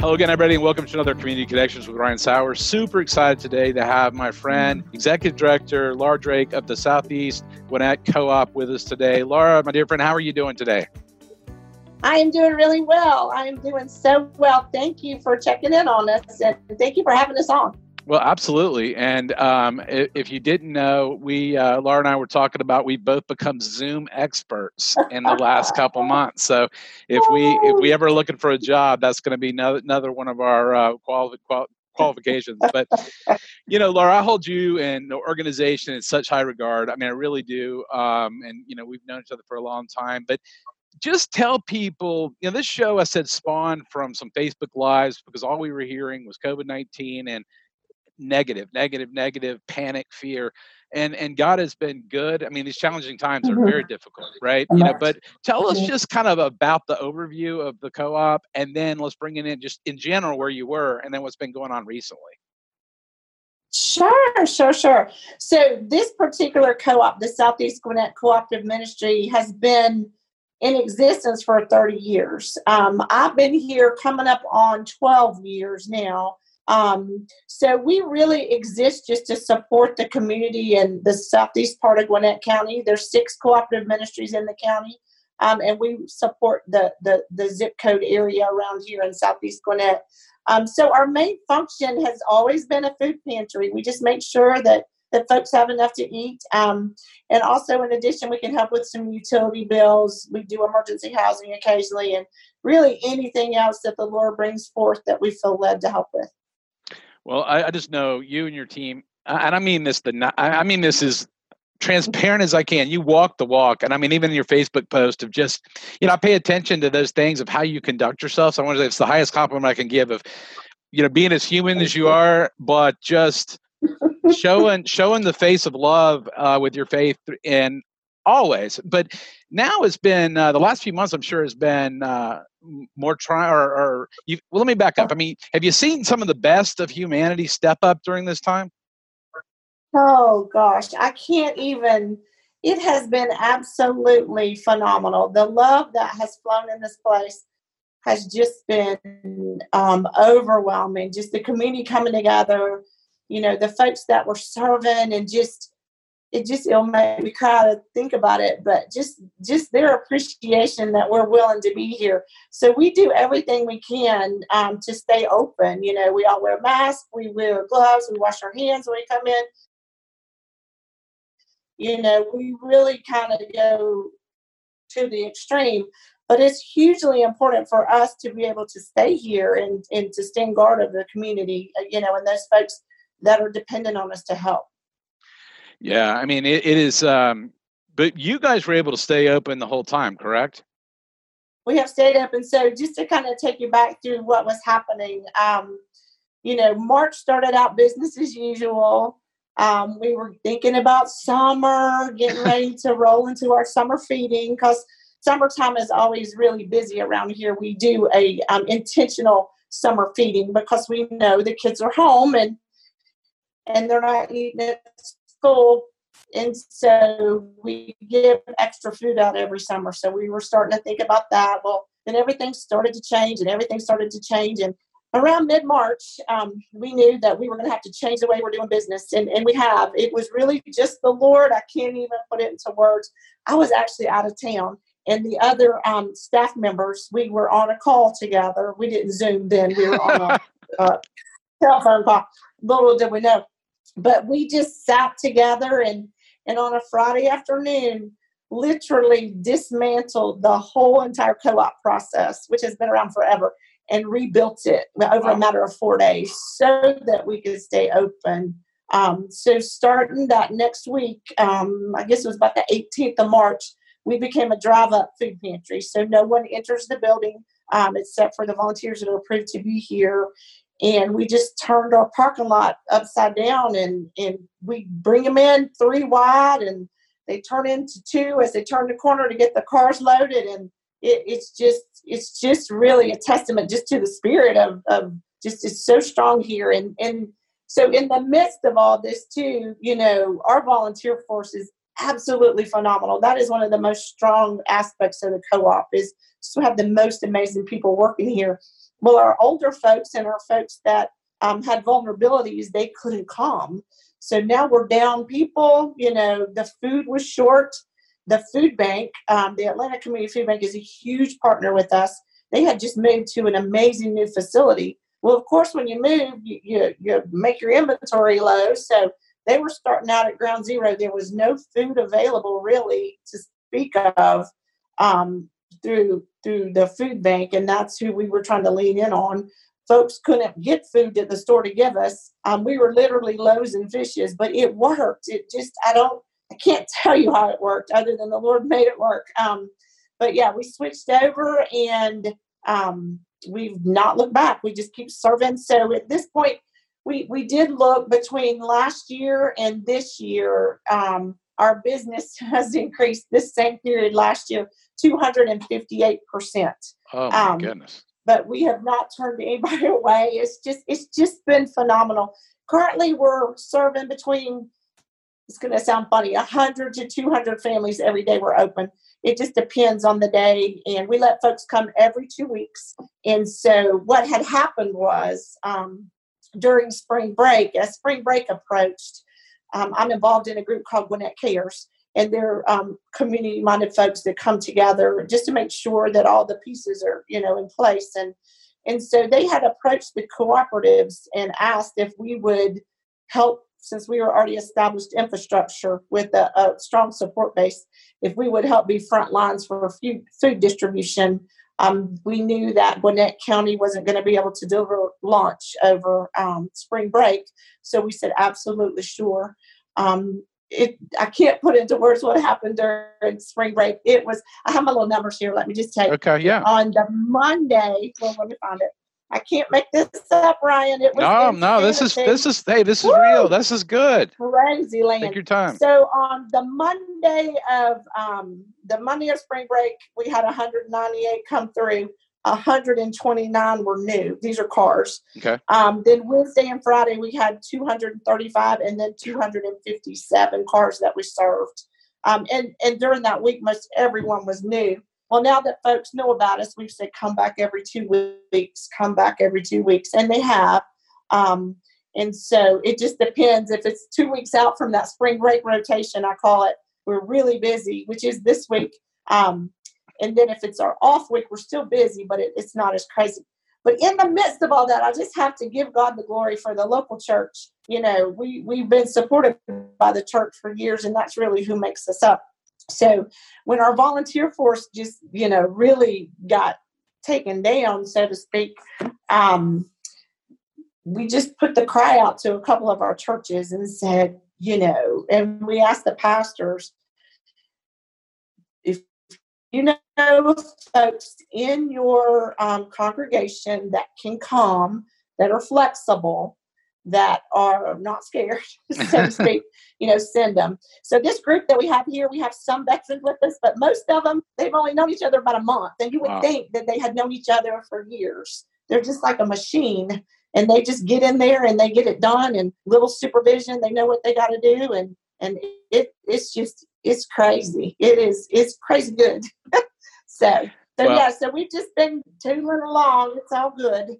Hello again, everybody, and welcome to another Community Connections with Ryan Sowers. Super excited today to have my friend, Executive Director Laura Drake of the Southeast Gwinnett Co-op with us today. Laura, my dear friend, how are you doing today? I am doing really well. I am doing so well. Thank you for checking in on us, and thank you for having us on. Well, absolutely. And um, if you didn't know, we uh, Laura and I were talking about we both become Zoom experts in the last couple months. So if we if we ever looking for a job, that's going to be another, another one of our uh, quali- qual- qualifications. But you know, Laura, I hold you and the organization in such high regard. I mean, I really do. Um, and you know, we've known each other for a long time, but just tell people, you know, this show I said spawned from some Facebook lives because all we were hearing was COVID nineteen and negative, negative, negative, panic, fear. And and God has been good. I mean, these challenging times are very difficult, right? You know, but tell us just kind of about the overview of the co-op, and then let's bring it in just in general where you were, and then what's been going on recently. Sure, sure, sure. So this particular co-op, the Southeast Gwinnett Cooperative Ministry, has been in existence for 30 years. Um, I've been here coming up on 12 years now. Um, so we really exist just to support the community in the southeast part of Gwinnett County. There's six cooperative ministries in the county, um, and we support the, the, the zip code area around here in southeast Gwinnett. Um, so our main function has always been a food pantry. We just make sure that that folks have enough to eat. Um, and also, in addition, we can help with some utility bills. We do emergency housing occasionally, and really anything else that the Lord brings forth that we feel led to help with. Well, I, I just know you and your team, and I mean this. The I mean this is transparent as I can. You walk the walk, and I mean even in your Facebook post of just you know I pay attention to those things of how you conduct yourself. So I want to say it's the highest compliment I can give of you know being as human as you are, but just showing showing the face of love uh, with your faith and always. But now it's been uh, the last few months. I'm sure has been uh, more try or, or you, well, let me back up. I mean, have you seen some of the best of humanity step up during this time? Oh gosh, I can't even. It has been absolutely phenomenal. The love that has flown in this place has just been um, overwhelming. Just the community coming together, you know, the folks that were serving and just it just it'll make me cry to think about it but just just their appreciation that we're willing to be here. So we do everything we can um, to stay open you know we all wear masks we wear gloves we wash our hands when we come in. You know we really kind of go to the extreme but it's hugely important for us to be able to stay here and, and to stand guard of the community you know and those folks that are dependent on us to help yeah, I mean it, it is. Um, but you guys were able to stay open the whole time, correct? We have stayed open. So just to kind of take you back through what was happening, um, you know, March started out business as usual. Um, we were thinking about summer, getting ready to roll into our summer feeding because summertime is always really busy around here. We do a um, intentional summer feeding because we know the kids are home and and they're not eating at school. And so we give extra food out every summer. So we were starting to think about that. Well, then everything started to change and everything started to change. And around mid March, um, we knew that we were going to have to change the way we're doing business. And, and we have. It was really just the Lord. I can't even put it into words. I was actually out of town. And the other um, staff members, we were on a call together. We didn't Zoom then, we were on a uh, telephone call. Little did we know but we just sat together and and on a Friday afternoon literally dismantled the whole entire co-op process, which has been around forever, and rebuilt it over a matter of four days so that we could stay open. Um, so starting that next week, um, I guess it was about the 18th of March, we became a drive-up food pantry. So no one enters the building um, except for the volunteers that are approved to be here and we just turned our parking lot upside down and and we bring them in three wide and they turn into two as they turn the corner to get the cars loaded. And it, it's just it's just really a testament just to the spirit of, of just is so strong here. And and so in the midst of all this too you know our volunteer force is absolutely phenomenal. That is one of the most strong aspects of the co-op is to have the most amazing people working here well, our older folks and our folks that um, had vulnerabilities, they couldn't come. So now we're down people. You know, the food was short. The food bank, um, the Atlanta Community Food Bank, is a huge partner with us. They had just moved to an amazing new facility. Well, of course, when you move, you, you, you make your inventory low. So they were starting out at ground zero. There was no food available really to speak of. Um, through through the food bank, and that's who we were trying to lean in on. Folks couldn't get food at the store to give us. Um, we were literally loaves and fishes, but it worked. It just I don't I can't tell you how it worked, other than the Lord made it work. Um, but yeah, we switched over and um, we've not looked back. We just keep serving. So at this point, we we did look between last year and this year. Um, our business has increased this same period last year 258%. Oh my um, goodness. But we have not turned anybody away. It's just it's just been phenomenal. Currently we're serving between it's going to sound funny 100 to 200 families every day we're open it just depends on the day and we let folks come every two weeks and so what had happened was um, during spring break as spring break approached um, I'm involved in a group called Gwinnett Cares, and they're um, community-minded folks that come together just to make sure that all the pieces are, you know, in place. And and so they had approached the cooperatives and asked if we would help, since we were already established infrastructure with a, a strong support base, if we would help be front lines for food distribution. Um, we knew that Gwinnett County wasn't going to be able to deliver lunch over um, spring break, so we said absolutely sure. Um, it I can't put into words what happened during spring break. It was I have my little numbers here. Let me just take. Okay, yeah. On the Monday, well, let me find it. I can't make this up, Ryan. It was no, no. This is this is hey, this is Woo! real. This is good. Crazy land. Take your time. So on the Monday of um, the Monday of spring break, we had 198 come through. 129 were new. These are cars. Okay. Um, then Wednesday and Friday we had 235, and then 257 cars that we served. Um, and and during that week, most everyone was new. Well, now that folks know about us, we've said come back every two weeks, come back every two weeks, and they have. Um, and so it just depends. If it's two weeks out from that spring break rotation, I call it, we're really busy, which is this week. Um, and then if it's our off week, we're still busy, but it, it's not as crazy. But in the midst of all that, I just have to give God the glory for the local church. You know, we, we've been supported by the church for years, and that's really who makes us up. So when our volunteer force just, you know, really got taken down, so to speak, um, we just put the cry out to a couple of our churches and said, you know, and we asked the pastors if you know folks in your um, congregation that can come, that are flexible, that are not scared, so to speak, you know, send them. So this group that we have here, we have some veterans with us, but most of them, they've only known each other about a month. And you would wow. think that they had known each other for years. They're just like a machine and they just get in there and they get it done and little supervision, they know what they got to do. And, and it, it's just, it's crazy. It is, it's crazy good. so, so well, yeah, so we've just been tootling along. It's all good.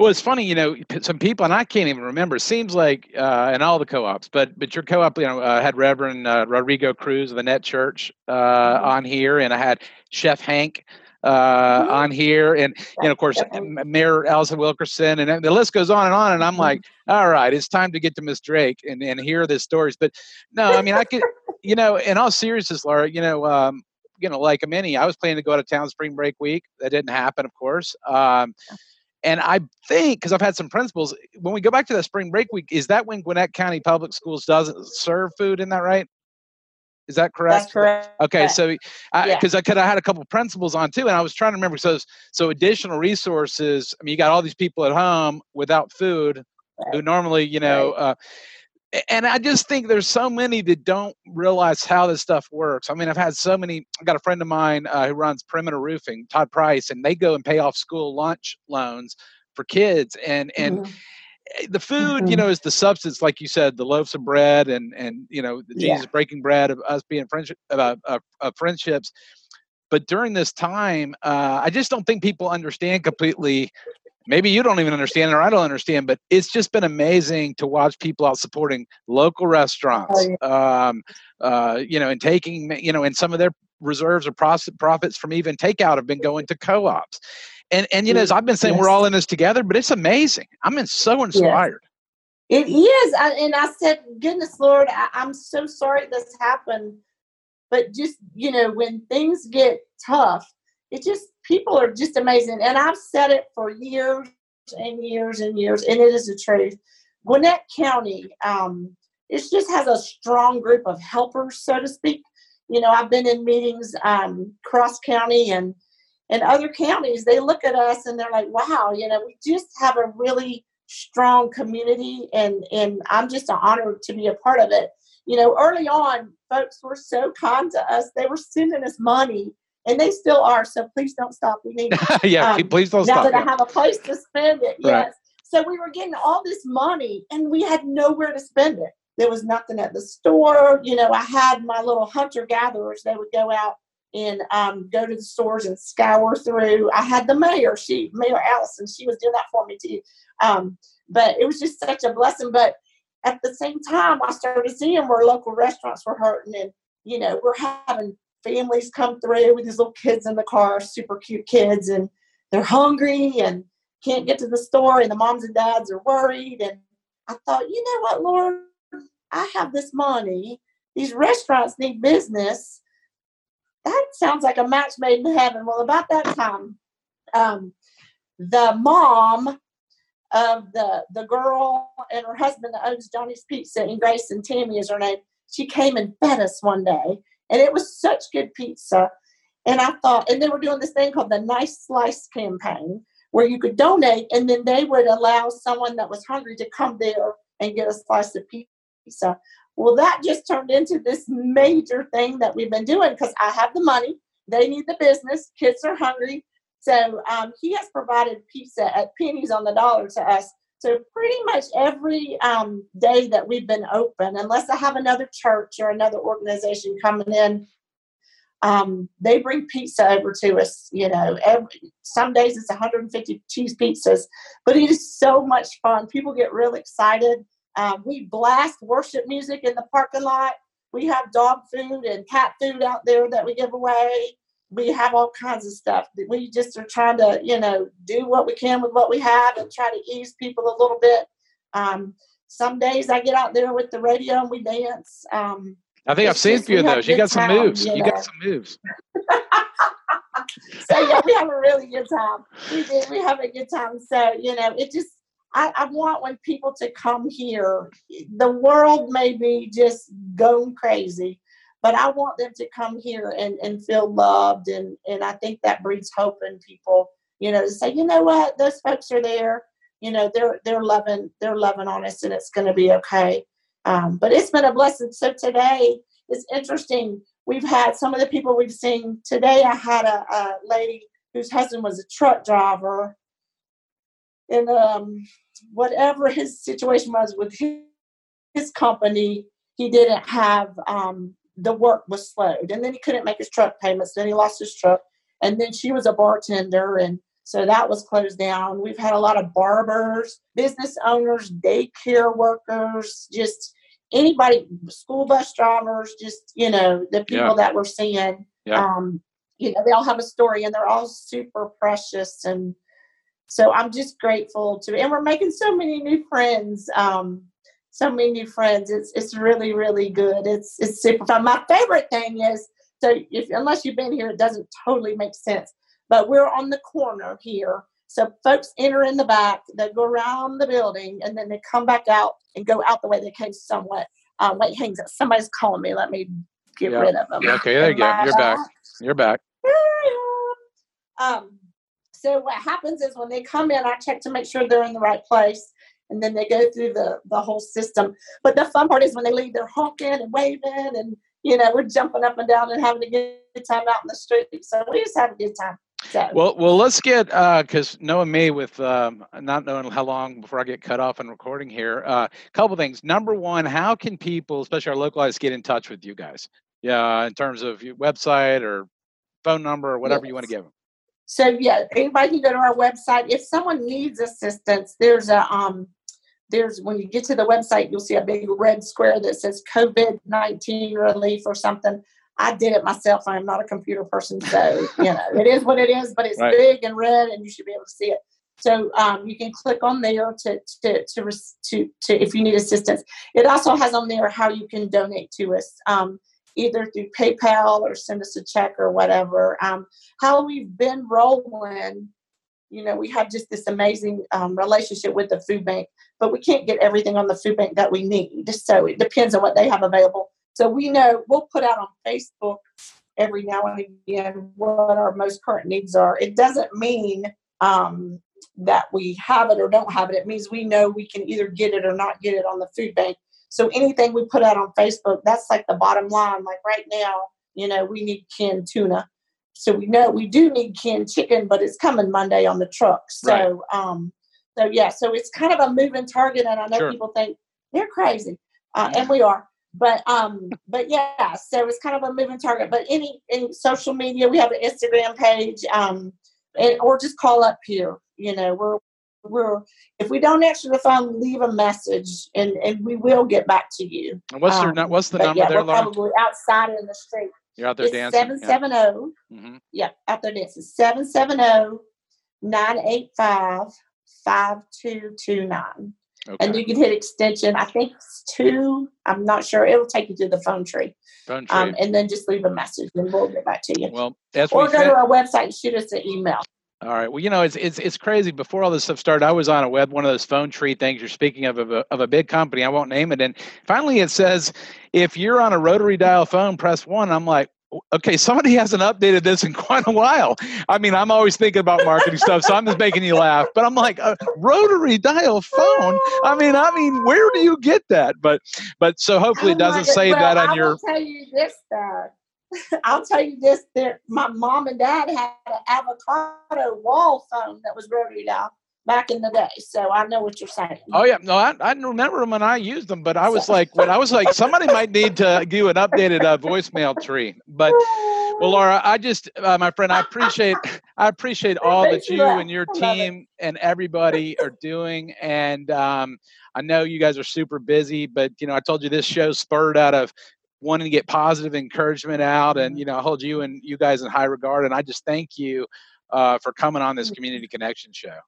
Well, it's funny, you know, some people, and I can't even remember. It seems like uh, in all the co-ops, but but your co-op, you know, uh, had Reverend uh, Rodrigo Cruz of the Net Church uh, mm-hmm. on here, and I had Chef Hank uh, mm-hmm. on here, and you know, of course, Mayor Allison Wilkerson, and the list goes on and on. And I'm mm-hmm. like, all right, it's time to get to Miss Drake and and hear the stories. But no, I mean, I could, you know, in all seriousness, Laura, you know. Um, you know, like many, I was planning to go out of town spring break week. That didn't happen, of course. Um, and I think because I've had some principals, when we go back to that spring break week, is that when Gwinnett County Public Schools doesn't serve food? Isn't that right? Is that correct? That's correct. Okay, so because Yeah. I could I had a couple principals on too, and I was trying to remember. So so additional resources. I mean, you got all these people at home without food, who normally you know. Uh, a- and I just think there's so many that don't realize how this stuff works. I mean, I've had so many. I've got a friend of mine uh, who runs Perimeter Roofing, Todd Price, and they go and pay off school lunch loans for kids. And and Mhm. eh, the food, you Mhm. know, is the substance, like you said, the loaves of bread and and you know the Yeah. Jesus breaking bread of us being friendship uh, uh, uh, friendships. But during this time, uh, I just don't think people understand completely. Maybe you don't even understand, or I don't understand. But it's just been amazing to watch people out supporting local restaurants. Um, uh, you know, and taking you know, and some of their reserves or profits from even takeout have been going to co-ops. And and you know, as I've been saying, we're all in this together, but it's amazing. I'm in- so inspired. It is. I, and I said, goodness, Lord, I, I'm so sorry this happened. But just, you know, when things get tough, it just, people are just amazing. And I've said it for years and years and years, and it is the truth. Gwinnett County, um, it just has a strong group of helpers, so to speak. You know, I've been in meetings um, cross county and and other counties. They look at us and they're like, "Wow, you know, we just have a really strong community and and I'm just honored to be a part of it. You know, early on, folks were so kind to us. They were sending us money and they still are. So please don't stop. We need yeah, Um, please don't now stop. that yeah. I have a place to spend it. Right. Yes. So we were getting all this money and we had nowhere to spend it. There was nothing at the store. You know, I had my little hunter gatherers. They would go out and um, go to the stores and scour through. I had the mayor, she, Mayor Allison, she was doing that for me too. Um, but it was just such a blessing. But at the same time, I started seeing where local restaurants were hurting and, you know, we're having families come through with these little kids in the car, super cute kids, and they're hungry and can't get to the store, and the moms and dads are worried. And I thought, you know what, Lord, I have this money. These restaurants need business. That sounds like a match made in heaven. Well, about that time, um, the mom of the the girl and her husband that owns Johnny's Pizza and Grace and Tammy is her name. She came and fed us one day, and it was such good pizza. And I thought, and they were doing this thing called the Nice Slice campaign, where you could donate, and then they would allow someone that was hungry to come there and get a slice of pizza. Well, that just turned into this major thing that we've been doing because I have the money, they need the business, kids are hungry. So um, he has provided pizza at pennies on the dollar to us. So pretty much every um, day that we've been open, unless I have another church or another organization coming in, um, they bring pizza over to us. You know, every, some days it's 150 cheese pizzas, but it is so much fun. People get real excited. Um, we blast worship music in the parking lot. We have dog food and cat food out there that we give away. We have all kinds of stuff. We just are trying to, you know, do what we can with what we have and try to ease people a little bit. Um, some days I get out there with the radio and we dance. Um, I think I've seen a few of those. You got some time, moves. you You got some moves. so yeah, we have a really good time. We do. We have a good time. So you know, it just I, I want when people to come here. The world may be just going crazy, but I want them to come here and and feel loved, and and I think that breeds hope in people. You know, to say, you know what, those folks are there. You know, they're they're loving they're loving on us, and it's going to be okay. Um, but it's been a blessing. So today it's interesting. We've had some of the people we've seen today. I had a, a lady whose husband was a truck driver, and um, whatever his situation was with his, his company, he didn't have um, the work was slowed, and then he couldn't make his truck payments. Then he lost his truck, and then she was a bartender, and so that was closed down. We've had a lot of barbers, business owners, daycare workers, just anybody, school bus drivers, just you know the people Yeah. that we're seeing. Yeah. Um, you know, they all have a story, and they're all super precious and so I'm just grateful to, and we're making so many new friends. Um, so many new friends. It's it's really really good. It's it's super fun. My favorite thing is so if unless you've been here, it doesn't totally make sense. But we're on the corner here, so folks enter in the back. They go around the building, and then they come back out and go out the way they came somewhat. Um, wait, hangs up. Somebody's calling me. Let me get yep. rid of them. Okay, there you go. You're back. You're back. Um, so what happens is when they come in, I check to make sure they're in the right place, and then they go through the the whole system. But the fun part is when they leave, they're honking and waving, and you know we're jumping up and down and having a good time out in the street. So we just have a good time. So. Well, well, let's get because uh, knowing me with um, not knowing how long before I get cut off and recording here. A uh, couple things. Number one, how can people, especially our localized, get in touch with you guys? Yeah, in terms of your website or phone number or whatever yes. you want to give them. So yeah, anybody can go to our website. If someone needs assistance, there's a um, there's when you get to the website, you'll see a big red square that says COVID nineteen relief or something. I did it myself. I'm not a computer person, so you know it is what it is. But it's right. big and red, and you should be able to see it. So um, you can click on there to to, to to to if you need assistance. It also has on there how you can donate to us, um, either through PayPal or send us a check or whatever. Um, how we've been rolling, you know, we have just this amazing um, relationship with the food bank, but we can't get everything on the food bank that we need. So it depends on what they have available. So we know we'll put out on Facebook every now and again what our most current needs are. It doesn't mean um, that we have it or don't have it. It means we know we can either get it or not get it on the food bank. So anything we put out on Facebook, that's like the bottom line. Like right now, you know, we need canned tuna. So we know we do need canned chicken, but it's coming Monday on the truck. So right. um so yeah, so it's kind of a moving target and I know sure. people think they're crazy. Uh, and we are but um but yeah so it's kind of a moving target but any any social media we have an instagram page um and or just call up here you know we're we're if we don't answer the phone leave a message and and we will get back to you and what's um, what's the number yeah, there we're probably outside in the street you're out there it's dancing 770 yeah. Mm-hmm. yeah out there dancing 770 985 5229 Okay. And you can hit extension, I think it's two. I'm not sure. It'll take you to the phone tree. Phone tree. Um, and then just leave a message and we'll get back to you. Well, or go to our website and shoot us an email. All right. Well, you know, it's it's it's crazy. Before all this stuff started, I was on a web one of those phone tree things. You're speaking of of a, of a big company. I won't name it. And finally, it says if you're on a rotary dial phone, press one. I'm like, okay, somebody hasn't updated this in quite a while. I mean, I'm always thinking about marketing stuff, so I'm just making you laugh. But I'm like, a rotary dial phone. I mean, I mean, where do you get that? But but so hopefully it oh doesn't say well, that on I your. Tell you this, though. I'll tell you this: that my mom and dad had an avocado wall phone that was rotary dial back in the day. So I know what you're saying. Oh yeah, no, I, I remember them when I used them, but I was like, when I was like, somebody might need to do an updated uh, voicemail tree. But well, Laura, I just, uh, my friend, I appreciate, I appreciate all that you and your team and everybody are doing, and um, I know you guys are super busy, but you know, I told you this show spurred out of wanting to get positive encouragement out, and you know, I hold you and you guys in high regard, and I just thank you. Uh, for coming on this community connection show.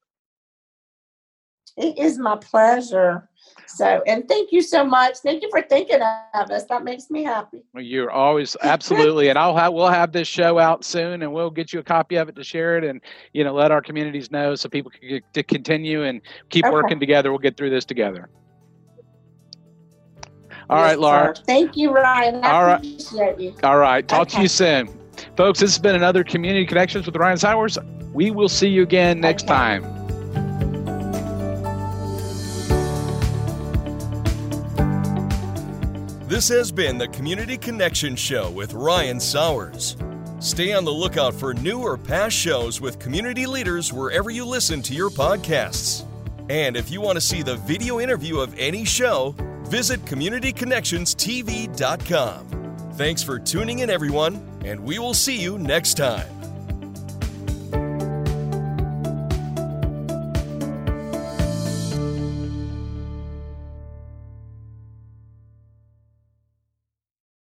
It is my pleasure. So, and thank you so much. Thank you for thinking of us. That makes me happy. Well, you're always absolutely, and I'll have we'll have this show out soon, and we'll get you a copy of it to share it, and you know, let our communities know so people can get, to continue and keep okay. working together. We'll get through this together. All yes, right, Laura. Sir. Thank you, Ryan. I All right. You. All right. Talk okay. to you soon. Folks, this has been another Community Connections with Ryan Sowers. We will see you again next okay. time. This has been the Community Connection Show with Ryan Sowers. Stay on the lookout for new or past shows with community leaders wherever you listen to your podcasts. And if you want to see the video interview of any show, visit CommunityConnectionsTV.com. Thanks for tuning in, everyone, and we will see you next time.